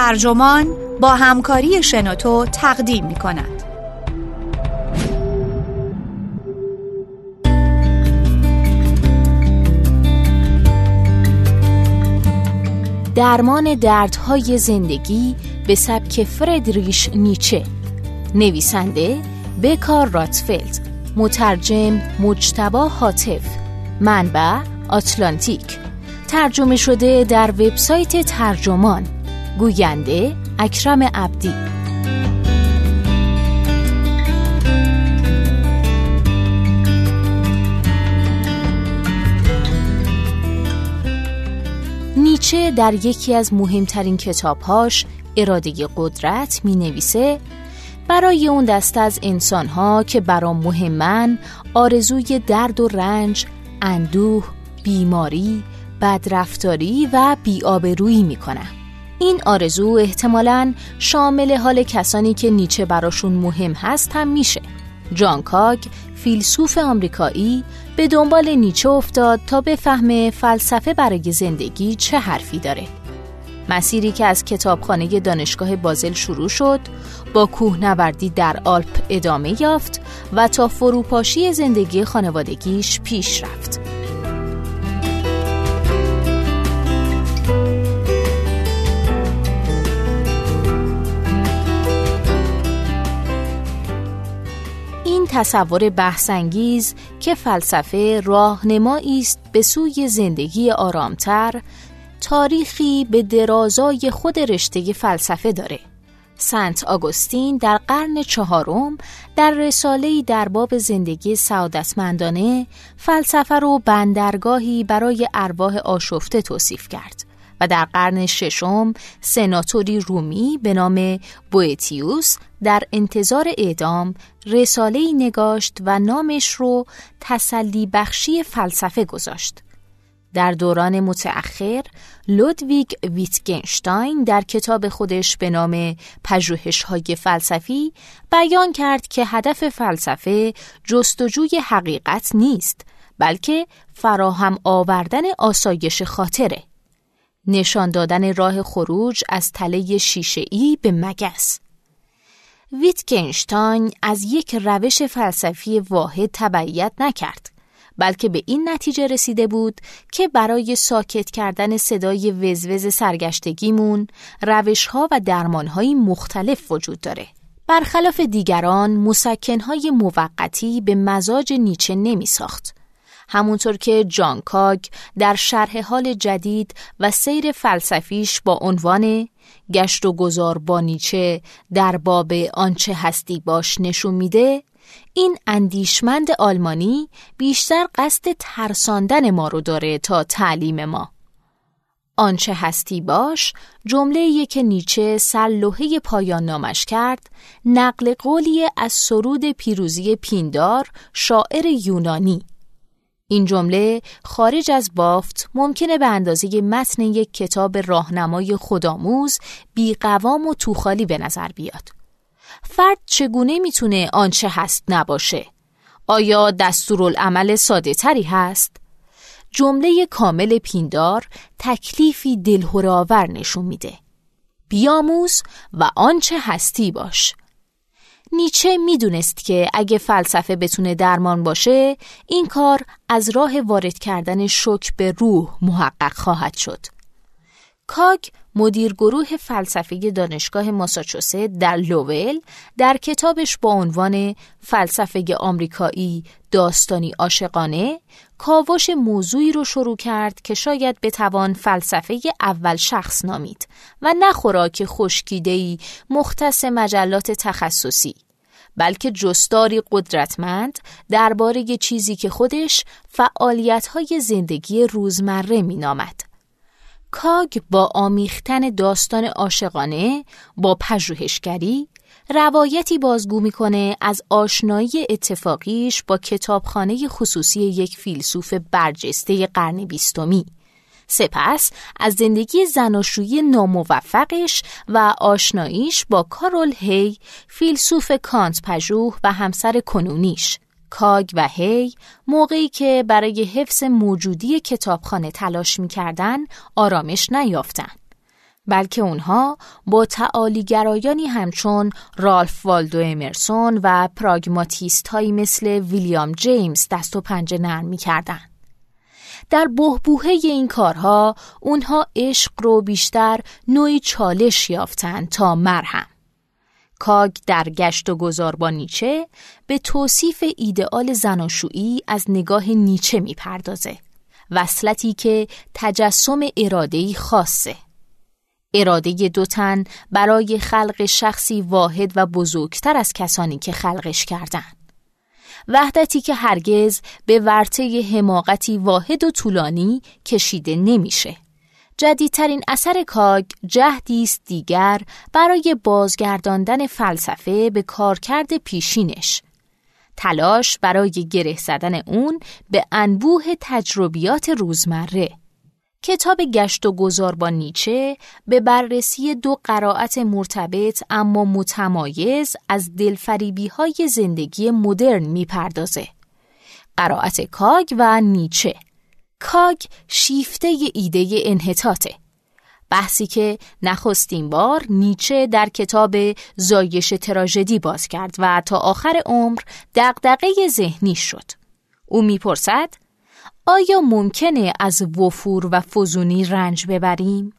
ترجمان با همکاری شنوتو تقدیم می کند. درمان دردهای زندگی به سبک فردریش نیچه. نویسنده بکار راتفلد. مترجم مجتبا حاطف منبع آتلانتیک. ترجمه شده در وبسایت ترجمان. گوینده اکرم عبدی نیچه در یکی از مهمترین کتابهاش اراده قدرت می نویسه برای اون دست از انسانها که برام مهمن آرزوی درد و رنج، اندوه، بیماری، بدرفتاری و بیآبرویی می‌کنم. این آرزو احتمالاً شامل حال کسانی که نیچه براشون مهم هست هم میشه. جان کاگ فیلسوف آمریکایی به دنبال نیچه افتاد تا بفهمه فلسفه برای زندگی چه حرفی داره. مسیری که از کتابخانه دانشگاه بازل شروع شد با کوهنوردی در آلپ ادامه یافت و تا فروپاشی زندگی خانوادگیش پیش رفت. تصور بحثانگیز که فلسفه راهنمایی است به سوی زندگی آرامتر تاریخی به درازای خود رشته فلسفه داره. سنت آگوستین در قرن چهارم در رساله‌ای در باب زندگی سعادتمندانه فلسفه رو بندرگاهی برای ارواح آشفته توصیف کرد. و در قرن ششم سناتوری رومی به نام بویتیوس در انتظار اعدام رساله‌ای نگاشت و نامش رو تسلی بخشی فلسفه گذاشت. در دوران متأخر لودویگ ویتگنشتاین در کتاب خودش به نام پژوهش‌های فلسفی بیان کرد که هدف فلسفه جستجوی حقیقت نیست بلکه فراهم آوردن آسایش خاطره نشان دادن راه خروج از تله شیشه‌ای به مگس ویتگنشتاین از یک روش فلسفی واحد تبعیت نکرد بلکه به این نتیجه رسیده بود که برای ساکت کردن صدای وزوز سرگشتگیمون روشها و درمانهایی مختلف وجود داره. برخلاف دیگران مسکنهای موقتی به مزاج نیچه نمی ساخت. همونطور که جان کاگ در شرح حال جدید و سیر فلسفیش با عنوان گشت و گذار با نیچه در باب آنچه هستی باش نشون میده این اندیشمند آلمانی بیشتر قصد ترساندن ما رو داره تا تعلیم ما. آنچه هستی باش جمله که نیچه سلوحه پایان نامش کرد نقل قولی از سرود پیروزی پیندار شاعر یونانی این جمله خارج از بافت ممکنه به اندازه متن یک کتاب راهنمای خودآموز بیقوام و توخالی به نظر بیاد فرد چگونه می‌تونه آنچه هست نباشه؟ آیا دستورالعمل ساده تری هست؟ جمله کامل پیندار تکلیفی دلهراور نشون میده. بیاموز و آنچه هستی باش. نیچه می‌دونست که اگه فلسفه بتونه درمان باشه این کار از راه وارد کردن شک به روح محقق خواهد شد. کاگ مدیر گروه فلسفه دانشگاه ماساچوست در لوول در کتابش با عنوان فلسفه آمریکایی داستانی عاشقانه کاوش موضوعی رو شروع کرد که شاید بتوان فلسفه اول شخص نامید و نه خوراک خشکیده‌ای مختص مجلات تخصصی بلکه جستاری قدرتمند درباره چیزی که خودش فعالیت‌های زندگی روزمره مینامد. کاگ با آمیختن داستان عاشقانه با پژوهشگری روایتی بازگو می‌کنه از آشنایی اتفاقیش با کتابخانه خصوصی یک فیلسوف برجسته قرن بیستمی. سپس از زندگی زناشویی ناموفقش و آشناییش با کارول هی فیلسوف کانت پژوه و همسر کنونیش. کاگ و هی موقعی که برای حفظ موجودی کتابخانه تلاش می‌کردن آرامش نیافتن. بلکه اونها با تعالیگرایانی همچون رالف والدو امرسون و پراگماتیست هایی مثل ویلیام جیمز دست و پنجه نرم می کردن. در بهبوهه این کارها اونها عشق رو بیشتر نوعی چالش یافتن تا مرهم. کاگ در گشت و گذار با نیچه به توصیف ایدئال زناشویی از نگاه نیچه می‌پردازه. وصلتی که تجسم ارادهی خاصه. اراده دو تن برای خلق شخصی واحد و بزرگتر از کسانی که خلقش کردن. وحدتی که هرگز به ورطه حماقتی واحد و طولانی کشیده نمیشه. جدیدترین اثر کاگ جهدی است دیگر برای بازگرداندن فلسفه به کارکرد پیشینش. تلاش برای گره زدن اون به انبوه تجربیات روزمره. کتاب گشت و گذار با نیچه به بررسی دو قرائت مرتبط اما متمایز از دلفریبی های زندگی مدرن می‌پردازه. قرائت کاگ و نیچه. کاگ شیفته ایده انحطاطه. بحثی که نخستین بار نیچه در کتاب زایش تراژدی باز کرد و تا آخر عمر دغدغه ذهنی شد. او می‌پرسد آیا ممکنه از وفور و فزونی رنج ببریم؟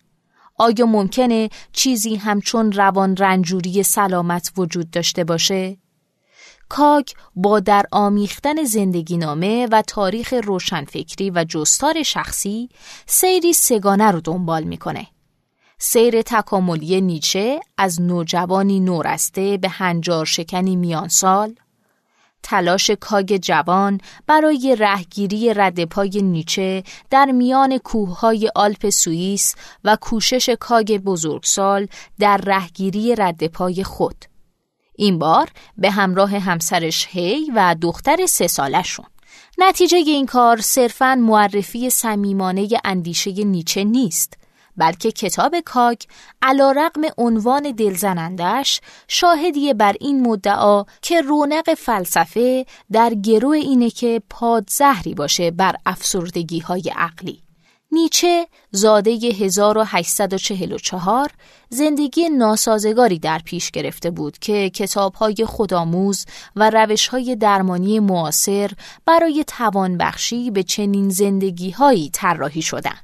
آیا ممکنه چیزی همچون روان رنجوری سلامت وجود داشته باشه؟ کاگ با در آمیختن زندگی نامه و تاریخ روشنفکری و جستار شخصی سیری سگانه رو دنبال می‌کنه. سیر تکاملی نیچه از نوجوانی نورسته به هنجار شکنی میان سال، تلاش کاگ جوان برای رهگیری ردپای نیچه در میان کوههای آلپ سوئیس و کوشش کاگ بزرگسال در رهگیری ردپای خود. این بار به همراه همسرش هی و دختر سه سالشون. نتیجه این کار صرفاً معرفی صمیمانه اندیشه نیچه نیست بلکه کتاب کاگ علا رقم عنوان دلزنندش شاهدیه بر این مدعا که رونق فلسفه در گروه اینه که پادزهری باشه بر افسردگی های عقلی. نیچه زاده 1844 زندگی ناسازگاری در پیش گرفته بود که کتابهای خودآموز و روشهای درمانی معاصر برای توانبخشی به چنین زندگیهایی طراحی شدند.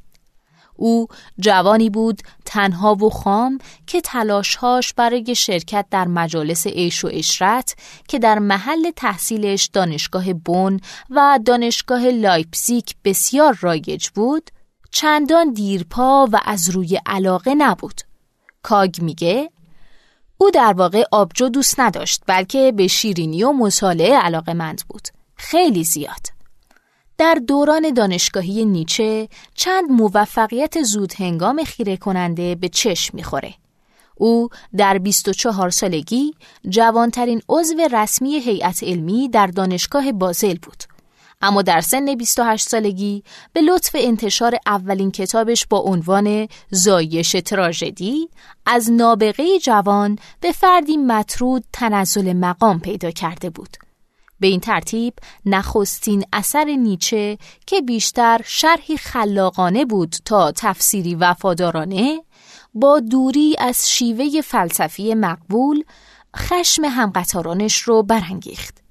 او جوانی بود تنها و خام که تلاشهاش برای شرکت در مجالس عیش و اشرت که در محل تحصیلش دانشگاه بون و دانشگاه لایپزیک بسیار رایج بود چندان دیرپا و از روی علاقه نبود. کاگ میگه او در واقع آبجو دوست نداشت بلکه به شیرینی و مطالعه علاقه مند بود. خیلی زیاد. در دوران دانشگاهی نیچه چند موفقیت زود هنگام خیره کننده به چشم می‌خوره. او در 24 سالگی جوانترین عضو رسمی هیئت علمی در دانشگاه بازل بود. اما در سن 28 سالگی به لطف انتشار اولین کتابش با عنوان زایش تراژدی از نابغه جوان به فردی مطرود تنزل مقام پیدا کرده بود. به این ترتیب نخستین اثر نیچه که بیشتر شرحی خلاقانه بود تا تفسیری وفادارانه با دوری از شیوه فلسفی مقبول خشم همقطارانش رو برانگیخت.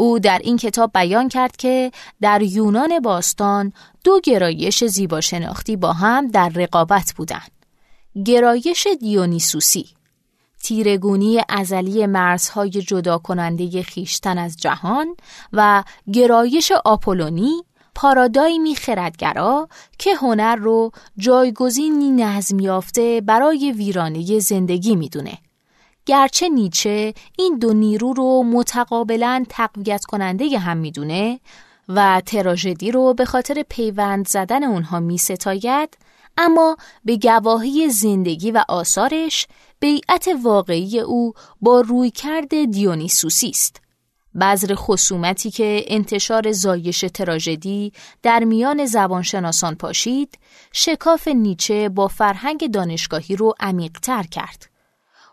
او در این کتاب بیان کرد که در یونان باستان دو گرایش زیبا شناختی با هم در رقابت بودند. گرایش دیونیسوسی تیرگونی ازلی مرزهای جدا کننده خیشتن از جهان و گرایش آپولونی پارادایمی خردگرا که هنر رو جایگزینی نظم یافته برای ویرانه زندگی می‌دونه. گرچه نیچه این دو نیرو رو متقابلا تقویت کننده هم می‌دونه و تراژدی رو به خاطر پیوند زدن اونها می ستاید اما به گواهی زندگی و آثارش بیعت واقعی او با رویکرد دیونیسوسی است. بذر خصومتی که انتشار زایش تراژدی در میان زبانشناسان پاشید، شکاف نیچه با فرهنگ دانشگاهی رو عمیقتر کرد.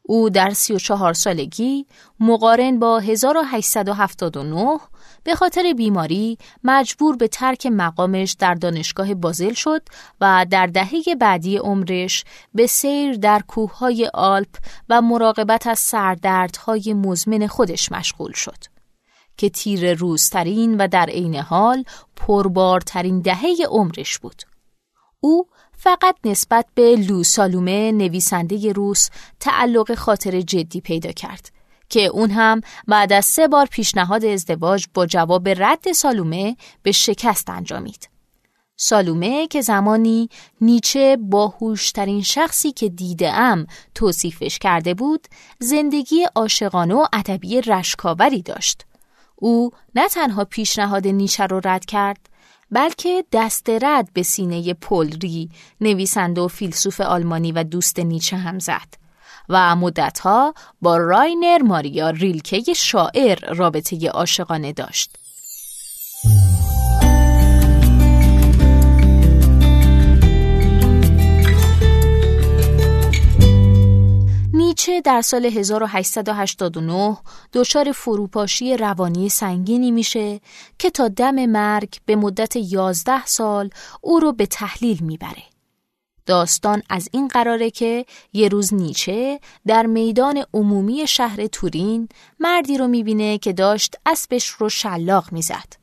او در 34 سالگی مقارن با 1879 به خاطر بیماری مجبور به ترک مقامش در دانشگاه بازل شد و در دهه بعدی عمرش به سیر در کوههای آلپ و مراقبت از سردردهای مزمن خودش مشغول شد که تیر روزترین و در عین حال پربارترین دهه عمرش بود. او فقط نسبت به لو سالومه نویسنده روس تعلق خاطر جدی پیدا کرد که اون هم بعد از سه بار پیشنهاد ازدواج با جواب رد سالومه به شکست انجامید. سالومه که زمانی نیچه باهوشترین شخصی که دیده ام توصیفش کرده بود زندگی عاشقانه و ادبی رشکاوری داشت. او نه تنها پیشنهاد نیچه رو رد کرد بلکه دست رد به سینه پولری نویسنده و فیلسوف آلمانی و دوست نیچه هم زد و مدتها با راینر ماریا ریلکه شاعر رابطه عاشقانه داشت. نیچه در سال 1889 دچار فروپاشی روانی سنگینی میشه که تا دم مرگ به مدت 11 سال او رو به تحلیل می‌بره. داستان از این قراره که یه روز نیچه در میدان عمومی شهر تورین مردی رو می‌بینه که داشت اسبش رو شلاق می‌زد.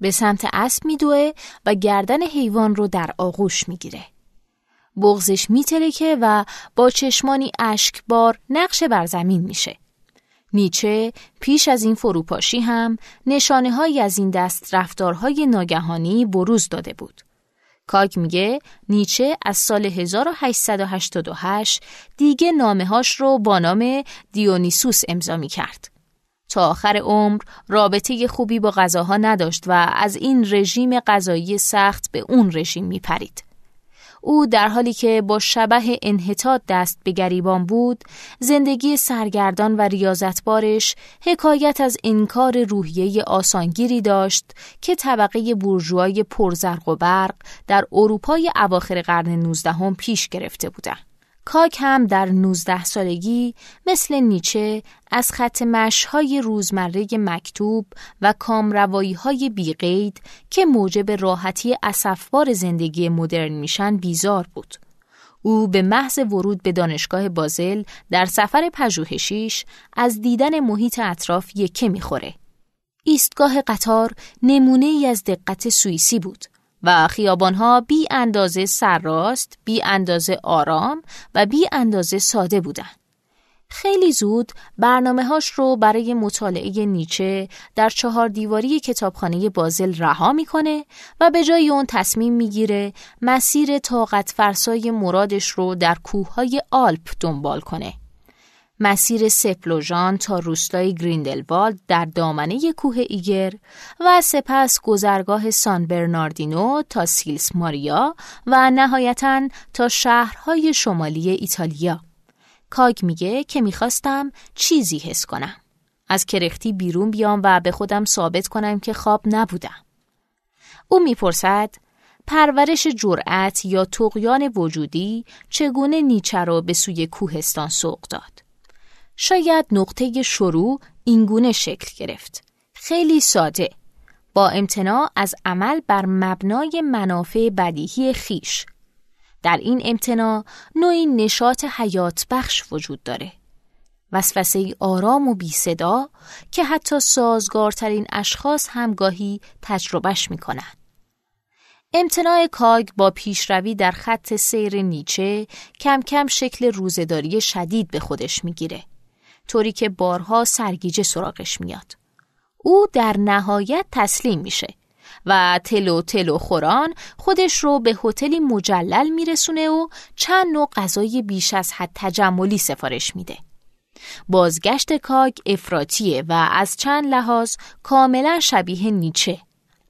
به سمت اسب میدوه و گردن حیوان رو در آغوش می‌گیره. بغزش میترکه و با چشمانی اشکبار نقش بر زمین میشه. نیچه پیش از این فروپاشی هم نشانه های از این دست رفتارهای ناگهانی بروز داده بود. کاک میگه نیچه از سال 1888 دیگه نامه هاش رو با نام دیونیسوس امضا می کرد. تا آخر عمر رابطه خوبی با غذاها نداشت و از این رژیم غذایی سخت به اون رژیم می پرید. او در حالی که با شبه انحطاط دست به گریبان بود زندگی سرگردان و ریاضتبارش حکایت از انکار روحیه آسانگیری داشت که طبقه بورژوای پرزرق و برق در اروپای اواخر قرن نوزدهم پیش گرفته بودند. کاک هم در 19 سالگی مثل نیچه از خط مشهای روزمره مکتوب و کامروایی های بیقید که موجب راحتی اصفبار زندگی مدرن میشن بیزار بود. او به محض ورود به دانشگاه بازل در سفر پژوهشیش از دیدن محیط اطراف یکه می‌خوره. ایستگاه قطار نمونه ای از دقت سوئیسی بود و خیابانها بی اندازه سرراست، بی اندازه آرام و بی اندازه ساده بودند. خیلی زود برنامه هاش رو برای مطالعه نیچه در چهار دیواری کتابخانه بازل رها می‌کنه و به جای اون تصمیم می‌گیره مسیر طاقت فرسای مرادش رو در کوههای آلپ دنبال کنه. مسیر سپلوژان تا روستای گریندلوالد در دامنه کوه ایگر و سپس گذرگاه سان برناردینو تا سیلس ماریا و نهایتا تا شهرهای شمالی ایتالیا. کاگ میگه که می‌خواستم چیزی حس کنم. از کرختی بیرون بیام و به خودم ثابت کنم که خواب نبودم. او می‌پرسد پرورش جرأت یا تقیان وجودی چگونه نیچه را به سوی کوهستان سوق داد. شاید نقطه شروع اینگونه شکل گرفت. خیلی ساده. با امتناع از عمل بر مبنای منافع بدیهی خیش. در این امتناع نوعی نشاط حیات بخش وجود داره. وسوسه آرام و بی صدا که حتی سازگارترین اشخاص هم گاهی تجربهش می‌کنن. امتناع کاگ با پیشروی در خط سیر نیچه کم کم شکل روزداری شدید به خودش می‌گیره. طوری که بارها سرگیجه سراغش میاد. او در نهایت تسلیم میشه و تلو تلو خوران خودش رو به هتلی مجلل میرسونه و چند نوع غذای بیش از حد تجملی سفارش میده. بازگشت کاگ افراتیه و از چند لحاظ کاملا شبیه نیچه.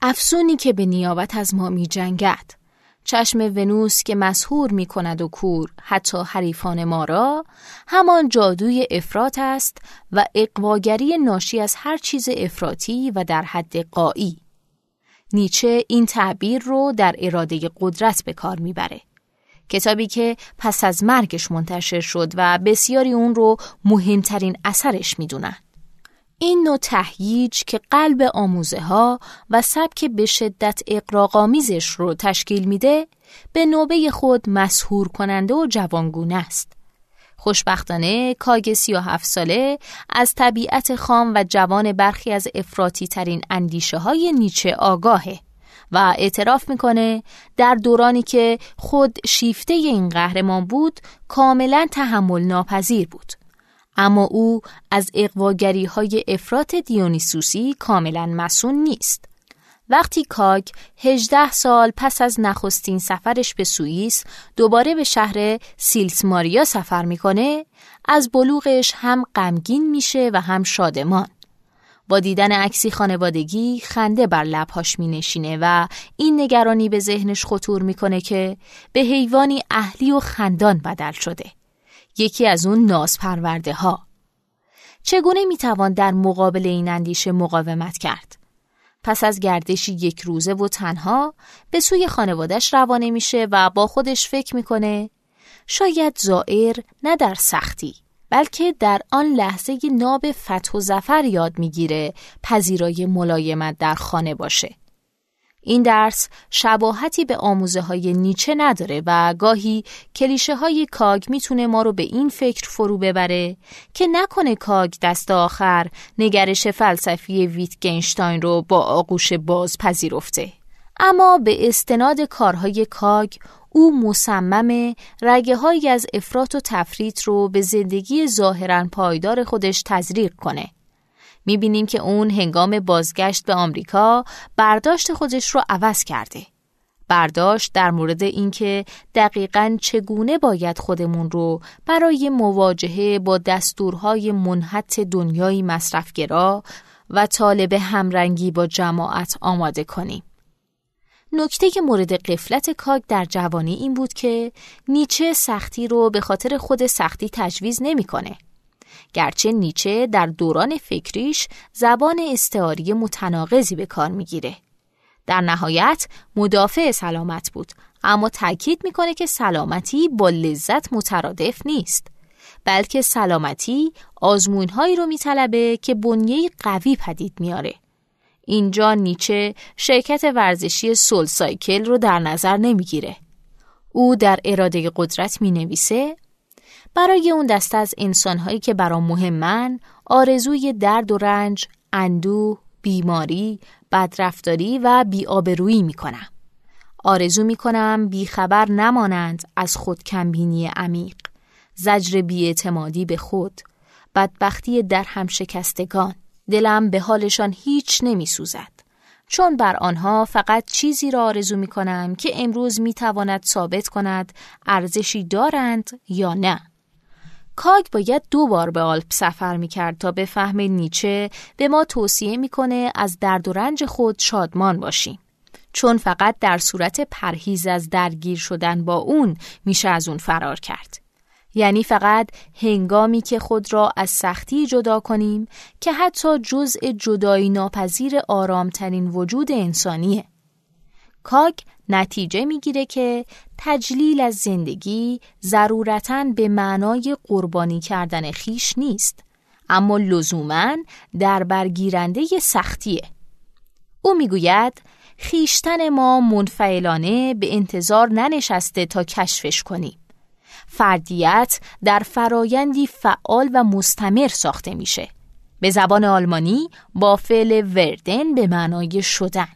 افسونی که به نیابت از ما می جنگد. چشم ونوس که مسهور می کند و کور حتی حریفان ما را همان جادوی افرات است و اقواگری ناشی از هر چیز افراطی و در حد قایی. نیچه این تعبیر رو در اراده قدرت به کار می‌بره. کتابی که پس از مرگش منتشر شد و بسیاری اون رو مهمترین اثرش می‌دونن. این نوع تهییج که قلب آموزه ها و سبک به شدت اقراقامیزش رو تشکیل میده به نوبه خود مسهور کننده و جوانگونه است. خوشبختانه کاگ سی و هفت ساله از طبیعت خام و جوان برخی از افراتی ترین اندیشه های نیچه آگاهه و اعتراف می‌کنه در دورانی که خود شیفته این قهرمان بود کاملا تحمل ناپذیر بود. اما او از اقواگری های افرات دیونیسوسی کاملا مسون نیست. وقتی کاگ 18 سال پس از نخستین سفرش به سوئیس دوباره به شهر سیلس ماریا سفر می‌کنه از بلوغش هم غمگین میشه و هم شادمان با دیدن عکسی خانوادگی خنده بر لبهاش می نشینه و این نگرانی به ذهنش خطور می‌کنه که به حیوانی اهلی و خندان بدل شده. یکی از اون ناز پرورده ها. چگونه می‌توان در مقابل این اندیشه مقاومت کرد؟ پس از گردشی یک روزه و تنها به سوی خانوادش روانه میشه و با خودش فکر می‌کنه شاید زائر نه در سختی بلکه در آن لحظه ناب فتح و زفر یاد می‌گیره پذیرای ملایمت در خانه باشه. این درس شباهتی به آموزه های نیچه نداره و گاهی کلیشه های کاگ می‌تونه ما رو به این فکر فرو ببره که نکنه کاگ دست آخر نگرش فلسفی ویتگنشتاین رو با آغوش باز پذیرفته. اما به استناد کارهای کاگ او مصمم رگه هایی از افراط و تفریط رو به زندگی ظاهرا پایدار خودش تزریق کنه. می‌بینیم که اون هنگام بازگشت به آمریکا برداشت خودش رو عوض کرده. برداشت در مورد اینکه دقیقا چگونه باید خودمون رو برای مواجهه با دستورهای منحط دنیای مصرفگرا و طالب همرنگی با جماعت آماده کنیم. نکته مورد قفلت کاگ در جوانی این بود که نیچه سختی رو به خاطر خود سختی تجویز نمی‌کنه. گرچه نیچه در دوران فکریش زبان استعاری متناقضی به کار می‌گیره. در نهایت مدافع سلامت بود اما تاکید می‌کنه که سلامتی با لذت مترادف نیست بلکه سلامتی آزمونهایی رو میطلبه که بنیه قوی پدید میاره اینجا نیچه شرکت ورزشی سول سایکل رو در نظر نمی‌گیره. او در اراده قدرت می نویسه برای اون دسته از انسانهایی که برام مهمن آرزوی درد و رنج، اندوه، بیماری، بدرفتاری و بیآبرویی می کنم. آرزو می کنم بیخبر نمانند از خود کمبینی عمیق، زجر بیاعتمادی به خود، بدبختی در هم شکستگان، دلم به حالشان هیچ نمی سوزد. چون بر آنها فقط چیزی را آرزو می کنم که امروز می تواند ثابت کند ارزشی دارند یا نه. کاگ باید دو بار به آلپ سفر می کرد تا به فهم نیچه به ما توصیه می‌کنه از درد و رنج خود شادمان باشیم. چون فقط در صورت پرهیز از درگیر شدن با اون میشه از اون فرار کرد. یعنی فقط هنگامی که خود را از سختی جدا کنیم که حتی جزء جدایی ناپذیر آرامترین وجود انسانیه. کاگ نتیجه می‌گیره که تجلیل از زندگی ضرورتا به معنای قربانی کردن خیش نیست اما لزوما در برگیرنده سختیه. او می‌گوید خیشتن ما منفعلانه به انتظار ننشسته تا کشفش کنیم. فردیت در فرایندی فعال و مستمر ساخته میشه. به زبان آلمانی با فعل وردن به معنای شدن.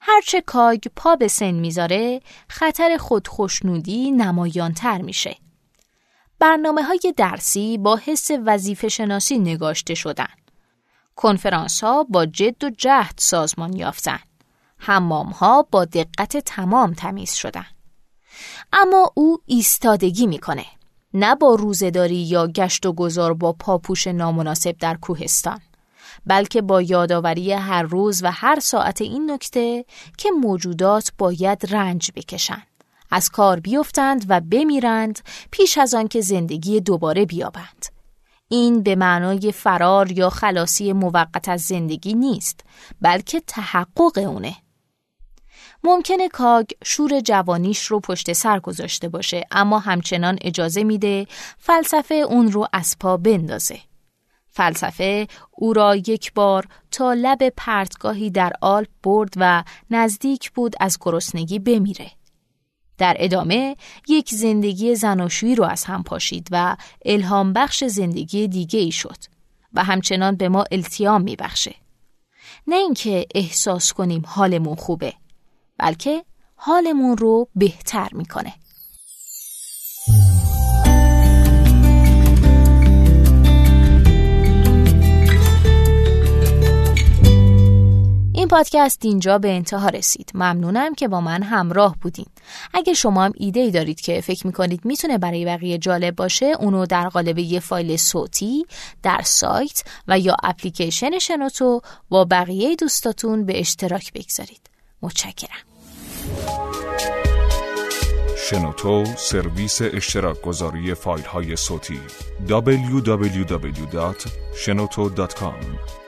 هرچه کاگ پا به سن می‌ذاره خطر خودخوشنودی نمایانتر میشه. برنامه های درسی با حس وظیفه شناسی نگاشته شدن. کنفرانس ها با جد و جهد سازمان یافتن. حمام ها با دقت تمام تمیز شدن. اما او ایستادگی می‌کنه نه با روزهداری یا گشت و گذار با پاپوش نامناسب در کوهستان بلکه با یادآوری هر روز و هر ساعت این نکته که موجودات باید رنج بکشند از کار بیفتند و بمیرند پیش از آنکه زندگی دوباره بیابند. این به معنای فرار یا خلاصی موقت از زندگی نیست بلکه تحقق اونه. ممکنه کاگ شور جوانیش رو پشت سر گذاشته باشه اما همچنان اجازه میده فلسفه اون رو از پا بندازه. فلسفه او را یک بار تا لب پرتگاهی در آلپ برد و نزدیک بود از گرسنگی بمیره. در ادامه یک زندگی زناشویی رو از هم پاشید و الهام بخش زندگی دیگه ای شد و همچنان به ما التیام میبخشه. نه اینکه احساس کنیم حالمون خوبه بلکه حالمون رو بهتر می‌کنه. پادکست اینجا به انتها رسید. ممنونم که با من همراه بودین. اگه شما هم ایده ای دارید که فکر می‌کنید می‌تونه برای بقیه جالب باشه اونو در قالب یه فایل صوتی در سایت و یا اپلیکیشن شنوتو با بقیه دوستاتون به اشتراک بگذارید. متشکرم. شنوتو سرویس اشتراک گذاری فایل های صوتی www.shenoto.com